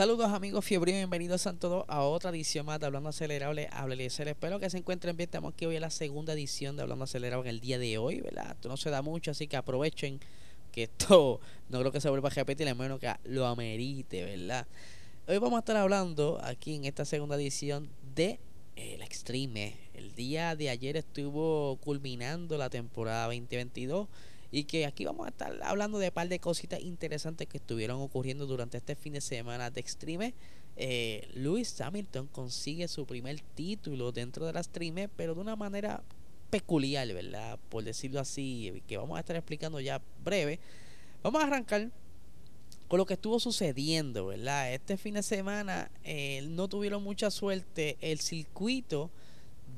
Saludos amigos fiebre, bienvenidos a todos a otra edición más de Hablando Acelerable, ser Espero que se encuentren bien, estamos aquí hoy en la segunda edición de Hablando Acelerable en el día de hoy, ¿verdad? Esto no se da mucho, así que aprovechen que esto no creo que se vuelva a repetir, al menos que lo amerite, ¿verdad? Hoy vamos a estar hablando aquí en esta segunda edición de el Extreme. El día de ayer estuvo culminando la temporada 2022 y que aquí vamos a estar hablando de un par de cositas interesantes que estuvieron ocurriendo durante este fin de semana de Extreme. Eh, Lewis Hamilton consigue su primer título dentro de la Extreme, pero de una manera peculiar, ¿verdad? Por decirlo así, que vamos a estar explicando ya breve. Vamos a arrancar con lo que estuvo sucediendo, ¿verdad? Este fin de semana eh, no tuvieron mucha suerte. El circuito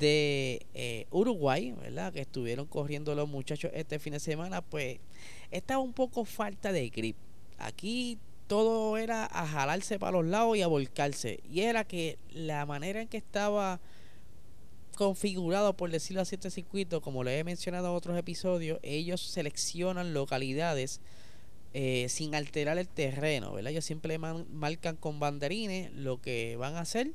de eh, Uruguay, ¿verdad? Que estuvieron corriendo los muchachos este fin de semana, pues estaba un poco falta de grip. Aquí todo era a jalarse para los lados y a volcarse. Y era que la manera en que estaba configurado, por decirlo así, este circuito, como le he mencionado en otros episodios, ellos seleccionan localidades eh, sin alterar el terreno, ¿verdad? Ellos siempre marcan con banderines lo que van a hacer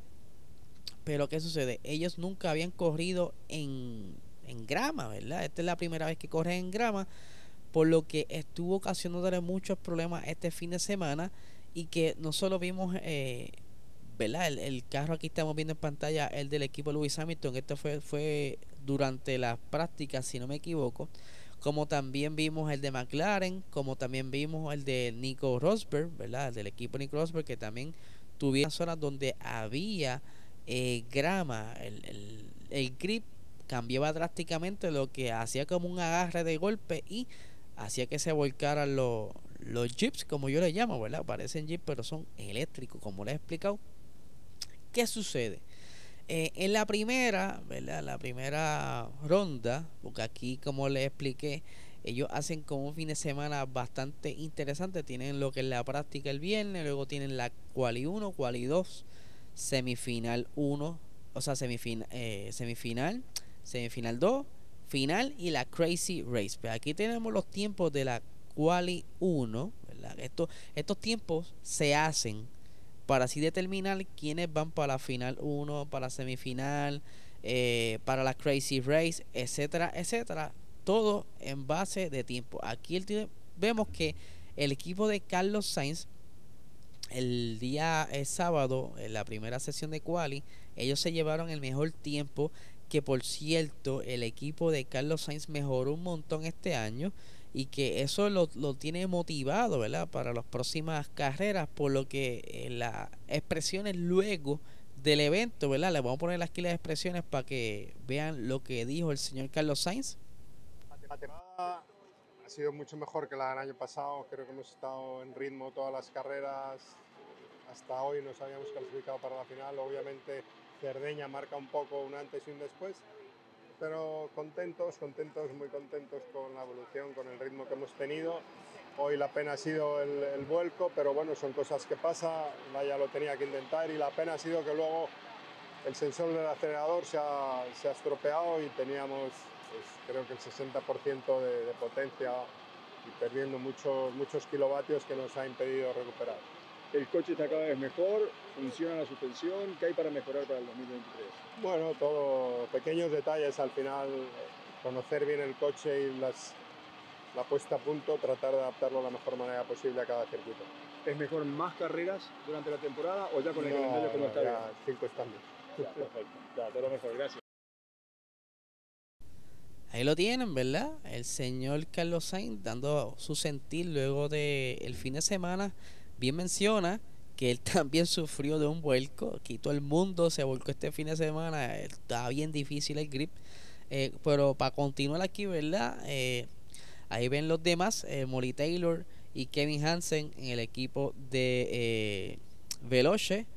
pero ¿qué sucede? Ellos nunca habían corrido en, grama, ¿verdad? Esta es la primera vez que corren en grama, por lo que estuvo ocasionándole muchos problemas este fin de semana y que no solo vimos, eh, ¿verdad? El, carro aquí estamos viendo en pantalla, el del equipo Lewis Hamilton, esto fue, fue durante las prácticas, si no me equivoco, como también vimos el de McLaren, como también vimos el de Nico Rosberg, ¿verdad? El del equipo Nico Rosberg, que también tuvieron zonas donde había eh, grama, el, el, grip cambiaba drásticamente, lo que hacía como un agarre de golpe y hacía que se volcaran los, los jeeps, como yo le llamo, ¿verdad? Parecen jeeps, pero son eléctricos, como les he explicado. ¿Qué sucede? Eh, en la primera, ¿verdad? La primera ronda, porque aquí, como les expliqué, ellos hacen como un fin de semana bastante interesante. Tienen lo que es la práctica el viernes, luego tienen la quali 1, quali 2 semifinal 1, o sea, eh, semifinal, semifinal 2, final y la Crazy Race. Pero aquí tenemos los tiempos de la Quali 1, Estos, estos tiempos se hacen para así determinar quiénes van para la final 1, para la semifinal, eh, para la Crazy Race, etcétera, etcétera. Todo en base de tiempo. Aquí vemos que el equipo de Carlos Sainz el día eh, sábado, en la primera sesión de quali, ellos se llevaron el mejor tiempo, que por cierto, el equipo de Carlos Sainz mejoró un montón este año y que eso lo, tiene motivado, ¿verdad? Para las próximas carreras, por lo que eh, las expresiones luego del evento, ¿verdad? Les vamos a poner aquí las expresiones para que vean lo que dijo el señor Carlos Sainz. Ha sido mucho mejor que la del año pasado, creo que hemos estado en ritmo todas las carreras, hasta hoy nos habíamos clasificado para la final. Obviamente Cerdeña marca un poco un antes y un después, pero contentos, contentos, muy contentos con la evolución, con el ritmo que hemos tenido. Hoy la pena ha sido el, vuelco, pero bueno, son cosas que pasan, vaya lo tenía que intentar y la pena ha sido que luego el sensor del acelerador se ha, se ha estropeado y teníamos pues, creo que el 60% de, de, potencia y perdiendo muchos, muchos kilovatios que nos ha impedido recuperar. El coche está cada vez mejor, funciona la suspensión, ¿qué hay para mejorar para el 2023? Bueno, todo pequeños detalles. Al final, conocer bien el coche y las, la puesta a punto, tratar de adaptarlo de la mejor manera posible a cada circuito. ¿Es mejor más carreras durante la temporada o ya con el calendario como está ya, Cinco están perfecto, ya, todo lo mejor, gracias. Ahí lo tienen, ¿verdad? El señor Carlos Sainz dando su sentir luego del el fin de semana bien menciona que él también sufrió de un vuelco. Aquí todo el mundo se volcó este fin de semana. Está bien difícil el grip. Eh, pero para continuar aquí, ¿verdad? Eh, ahí ven los demás. Eh, Molly Taylor y Kevin Hansen en el equipo de eh, Veloce.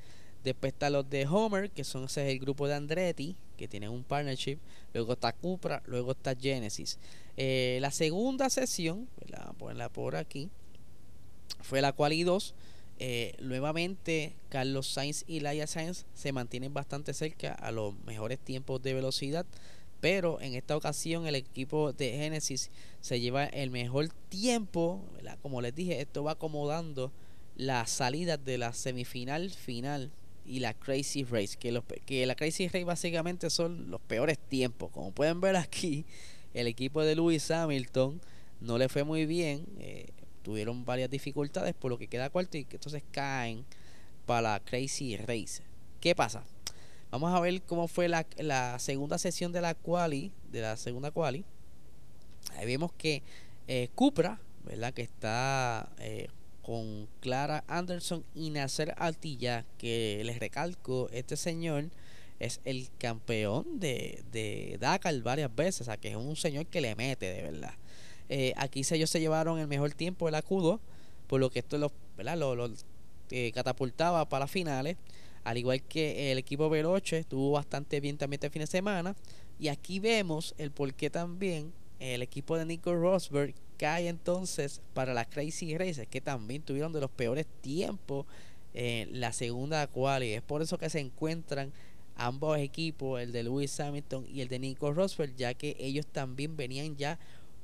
Después están los de Homer, que son ese es el grupo de Andretti, que tienen un partnership. Luego está Cupra, luego está Genesis. Eh, la segunda sesión, vamos a ponerla por aquí, fue la quali 2. Eh, nuevamente, Carlos Sainz y Laia Sainz se mantienen bastante cerca a los mejores tiempos de velocidad. Pero en esta ocasión el equipo de Genesis se lleva el mejor tiempo. Como les dije, esto va acomodando las salidas de la semifinal final y la Crazy Race. Que, los, que la Crazy Race básicamente son los peores tiempos. Como pueden ver aquí, el equipo de Lewis Hamilton no le fue muy bien. Eh, tuvieron varias dificultades por lo que queda cuarto y que entonces caen para la Crazy Race. ¿Qué pasa? Vamos a ver cómo fue la, la segunda sesión de la quali, de la segunda quali. Ahí vemos que eh, Cupra, ¿verdad? Que está eh, con Clara Anderson y Nacer Altilla, que les recalco, este señor es el campeón de, de Dakar varias veces, o sea que es un señor que le mete de verdad. Eh, aquí ellos se llevaron el mejor tiempo del acudo, por lo que esto los, eh, catapultaba para finales. Al igual que el equipo Veloce estuvo bastante bien también este fin de semana. Y aquí vemos el por qué también el equipo de Nico Rosberg cae entonces para la Crazy Races, que también tuvieron de los peores tiempos en la segunda cual. Y es por eso que se encuentran ambos equipos, el de Lewis Hamilton y el de Nico Rosberg, ya que ellos también venían ya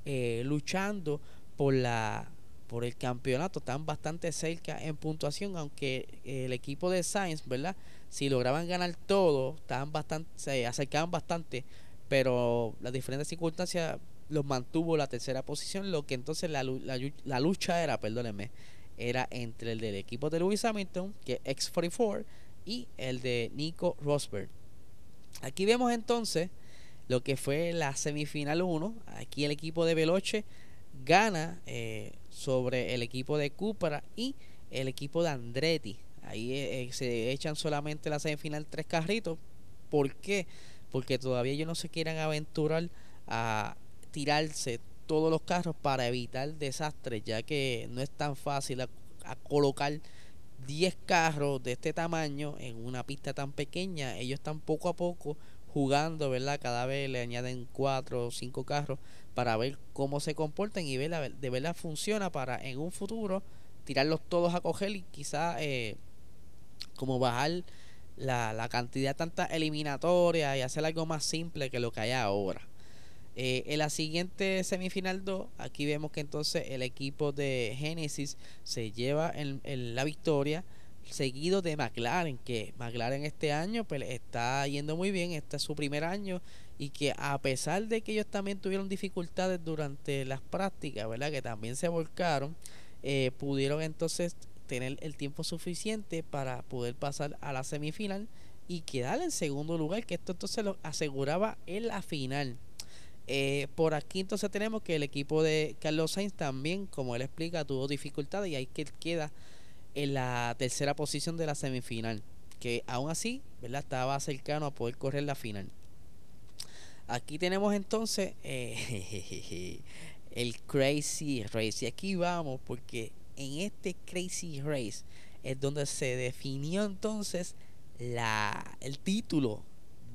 eh, luchando por la por el campeonato están bastante cerca en puntuación aunque el equipo de Sainz verdad si lograban ganar todo estaban bastante se acercaban bastante pero las diferentes circunstancias los mantuvo la tercera posición lo que entonces la, la, lucha era perdónenme era entre el del equipo de Lewis Hamilton que es X44 y el de Nico Rosberg aquí vemos entonces lo que fue la semifinal 1. Aquí el equipo de Veloce gana eh, sobre el equipo de Cupra y el equipo de Andretti. Ahí eh, eh, se echan solamente la semifinal tres carritos. ¿Por qué? Porque todavía ellos no se quieran aventurar a tirarse todos los carros para evitar desastres, ya que no es tan fácil a colocar 10 carros de este tamaño en una pista tan pequeña. Ellos están poco a poco jugando, ¿verdad? Cada vez le añaden cuatro o cinco carros para ver cómo se comportan y ver de verdad funciona para en un futuro tirarlos todos a coger y quizá eh, como bajar la, la, cantidad tanta eliminatoria y hacer algo más simple que lo que hay ahora. Eh, en la siguiente semifinal 2, aquí vemos que entonces el equipo de Genesis se lleva en la victoria seguido de McLaren, que McLaren este año pues, está yendo muy bien, este es su primer año y que a pesar de que ellos también tuvieron dificultades durante las prácticas, ¿verdad? Que también se volcaron, eh, pudieron entonces tener el tiempo suficiente para poder pasar a la semifinal y quedar en segundo lugar, que esto entonces lo aseguraba en la final. Eh, por aquí entonces tenemos que el equipo de Carlos Sainz también, como él explica, tuvo dificultades y ahí que queda en la tercera posición de la semifinal, que aún así, ¿verdad? Estaba cercano a poder correr la final. Aquí tenemos entonces eh, el Crazy Race. Y aquí vamos porque en este Crazy Race es donde se definió entonces la, el título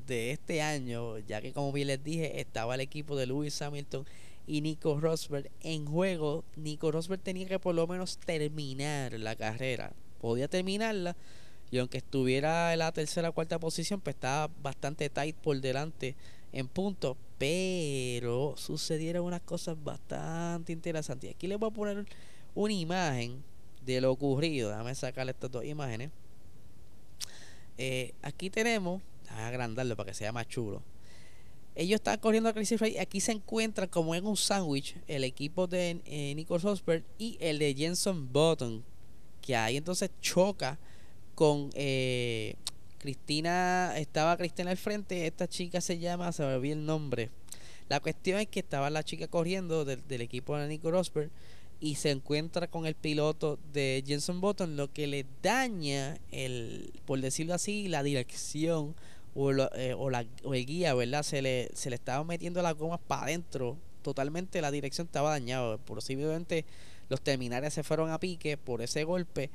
de este año, ya que como bien les dije, estaba el equipo de Lewis Hamilton y Nico Rosberg en juego, Nico Rosberg tenía que por lo menos terminar la carrera. Podía terminarla y aunque estuviera en la tercera o cuarta posición, pues estaba bastante tight por delante en puntos. Pero sucedieron unas cosas bastante interesantes. Aquí les voy a poner una imagen de lo ocurrido. Déjame sacarle estas dos imágenes. Eh, aquí tenemos, agrandarlo para que sea más chulo ellos están corriendo a Crazy Race. Aquí se encuentra como en un sándwich el equipo de eh, Nico Rosberg y el de Jenson Button. Que ahí entonces choca con eh, Cristina. Estaba Cristina al frente. Esta chica se llama, se me olvidó el nombre. La cuestión es que estaba la chica corriendo del, del equipo de Nico Rosberg y se encuentra con el piloto de Jenson Button, lo que le daña el, por decirlo así, la dirección o, eh, o, la, o el guía, ¿verdad? Se le, se le estaba metiendo las gomas para adentro. Totalmente la dirección estaba dañada. Posiblemente los terminales se fueron a pique por ese golpe,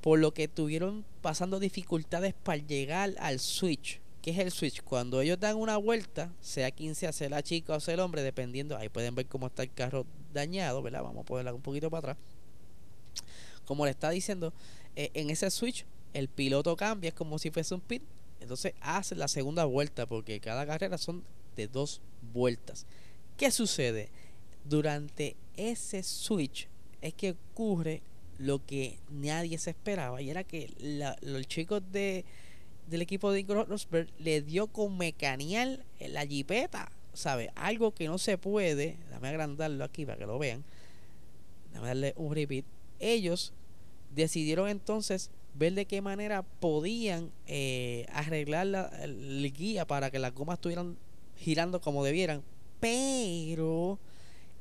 por lo que tuvieron pasando dificultades para llegar al switch. ¿Qué es el switch? Cuando ellos dan una vuelta, sea 15 hacia la chica o sea el hombre, dependiendo, ahí pueden ver cómo está el carro dañado, ¿verdad? Vamos a ponerla un poquito para atrás. Como le está diciendo, eh, en ese switch el piloto cambia, es como si fuese un pit. Entonces hace la segunda vuelta, porque cada carrera son de dos vueltas. ¿Qué sucede? Durante ese switch es que ocurre lo que nadie se esperaba, y era que los chicos de, del equipo de Rosberg le dio con mecanear la jipeta, ¿sabe? Algo que no se puede, dame agrandarlo aquí para que lo vean, dame darle un repeat. Ellos decidieron entonces ver de qué manera podían eh, arreglar la, el guía para que las gomas estuvieran girando como debieran, pero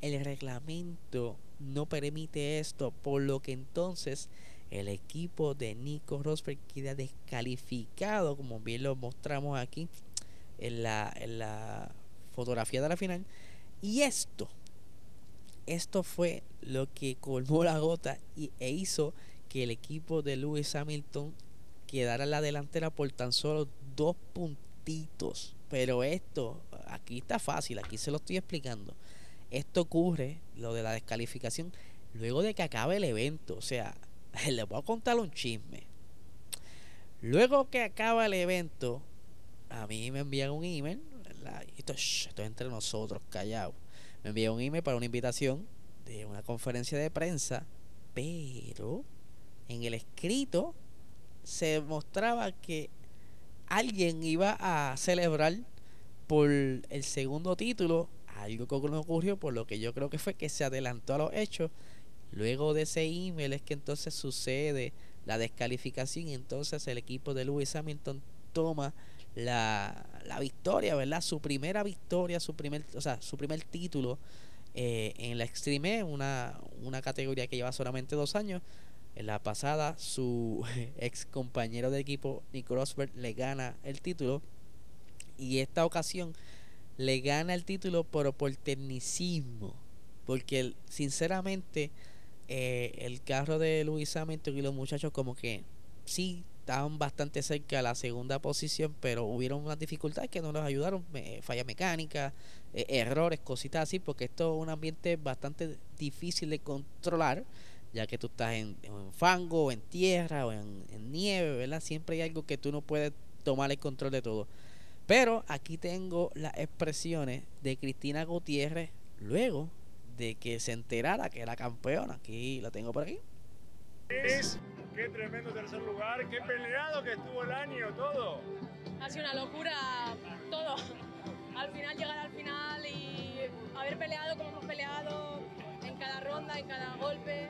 el reglamento no permite esto, por lo que entonces el equipo de Nico Rosberg queda descalificado, como bien lo mostramos aquí en la, en la fotografía de la final. Y esto, esto fue lo que colmó la gota y, e hizo que el equipo de Lewis Hamilton quedara en la delantera por tan solo dos puntitos. Pero esto, aquí está fácil, aquí se lo estoy explicando. Esto ocurre, lo de la descalificación, luego de que acabe el evento. O sea, les voy a contar un chisme. Luego que acaba el evento, a mí me envían un email. Esto, es entre nosotros, callados. Me envían un email para una invitación de una conferencia de prensa, pero en el escrito se mostraba que alguien iba a celebrar por el segundo título, algo que no ocurrió, por lo que yo creo que fue que se adelantó a los hechos. Luego de ese email es que entonces sucede la descalificación y entonces el equipo de Lewis Hamilton toma la, la victoria, ¿verdad? Su primera victoria, su primer, o sea, su primer título eh, en la Extreme, una, una categoría que lleva solamente dos años. En la pasada, su ex compañero de equipo, Nick Rosberg, le gana el título. Y esta ocasión le gana el título por, por tecnicismo. Porque sinceramente, eh, el carro de Luis Hamilton y los muchachos, como que sí estaban bastante cerca a la segunda posición, pero hubieron unas dificultades que no nos ayudaron, falla mecánica, eh, errores, cositas así, porque esto es un ambiente bastante difícil de controlar ya que tú estás en, fango, en tierra o en, nieve, ¿verdad? Siempre hay algo que tú no puedes tomar el control de todo. Pero aquí tengo las expresiones de Cristina Gutiérrez luego de que se enterara que era campeona. Aquí la tengo por aquí. qué tremendo tercer lugar, qué peleado que estuvo el año, todo. Ha sido una locura todo. Al final llegar al final y haber peleado como hemos peleado en cada ronda, en cada golpe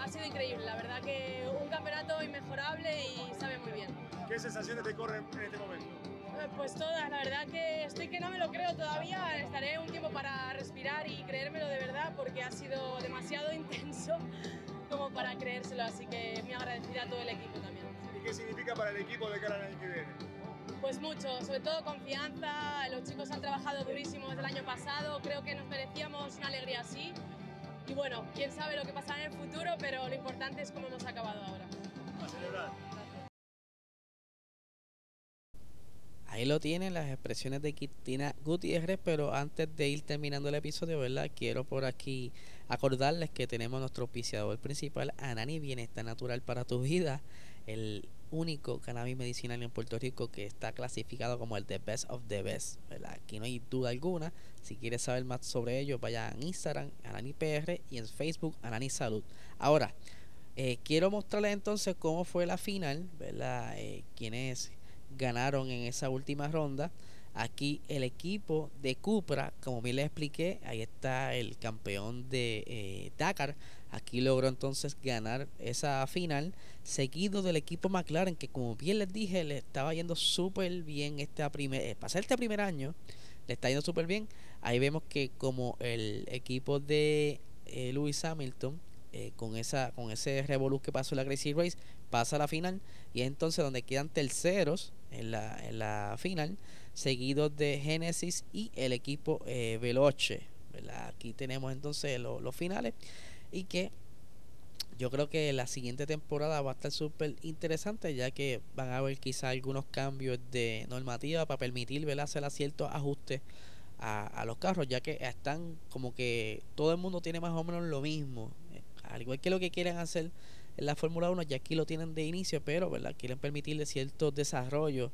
ha sido increíble. La verdad que un campeonato inmejorable y sabe muy bien. ¿Qué sensaciones te corren en este momento? Eh, pues todas, la verdad que estoy que no me lo creo todavía. Estaré un tiempo para respirar y creérmelo de verdad porque ha sido demasiado intenso como para creérselo. Así que muy agradecida a todo el equipo también. ¿Y qué significa para el equipo de cara al año que viene? Pues mucho, sobre todo confianza. Los chicos han trabajado durísimo desde el año pasado. Creo que nos merecíamos una alegría así y bueno, quién sabe lo que pasará en el futuro, pero lo importante es cómo hemos acabado ahora. A celebrar. Ahí lo tienen las expresiones de Cristina Gutiérrez, pero antes de ir terminando el episodio, ¿verdad? Quiero por aquí acordarles que tenemos nuestro auspiciador principal, Anani Bienestar Natural para tu vida, el único cannabis medicinal en Puerto Rico que está clasificado como el The Best of the Best. Aquí no hay duda alguna. Si quieres saber más sobre ello, vaya en Instagram, AnaniPR y en Facebook, Anani Salud. Ahora, eh, quiero mostrarles entonces cómo fue la final, ¿verdad? Eh, quienes ganaron en esa última ronda. Aquí el equipo de Cupra, como bien les expliqué, ahí está el campeón de eh, Dakar. Aquí logró entonces ganar esa final, seguido del equipo McLaren, que como bien les dije, le estaba yendo súper bien este primer, eh, este primer año, le está yendo súper bien. Ahí vemos que como el equipo de eh, Lewis Hamilton, con esa con ese revolú que pasó en la Crazy Race, pasa a la final y es entonces donde quedan terceros en la, en la final seguidos de Genesis y el equipo eh, Veloce, Aquí tenemos entonces los finales y que yo creo que la siguiente temporada va a estar súper interesante ya que van a haber quizá algunos cambios de normativa para permitir ¿verdad? hacer ciertos ajustes a, a, los carros ya que están como que todo el mundo tiene más o menos lo mismo al igual que lo que quieren hacer en la Fórmula 1 ya aquí lo tienen de inicio pero quieren permitirle ciertos desarrollos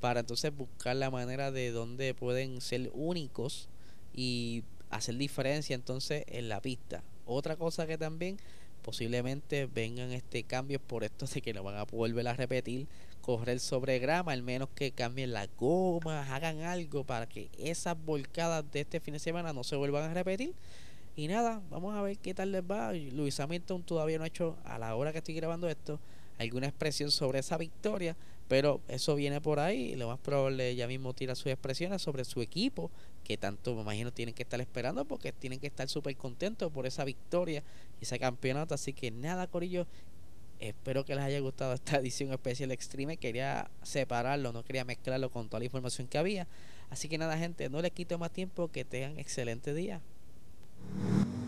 para entonces buscar la manera de donde pueden ser únicos y hacer diferencia entonces en la pista otra cosa que también posiblemente vengan este cambios por esto de que no van a volver a repetir correr sobre grama, al menos que cambien la goma, hagan algo para que esas volcadas de este fin de semana no se vuelvan a repetir. Y nada, vamos a ver qué tal les va. Luis Hamilton todavía no ha hecho, a la hora que estoy grabando esto, alguna expresión sobre esa victoria, pero eso viene por ahí. Lo más probable ya mismo tira sus expresiones sobre su equipo, que tanto me imagino tienen que estar esperando porque tienen que estar súper contentos por esa victoria y ese campeonato. Así que nada, Corillo. Espero que les haya gustado esta edición especial Extreme. Quería separarlo, no quería mezclarlo con toda la información que había. Así que nada, gente, no les quito más tiempo. Que tengan excelente día. you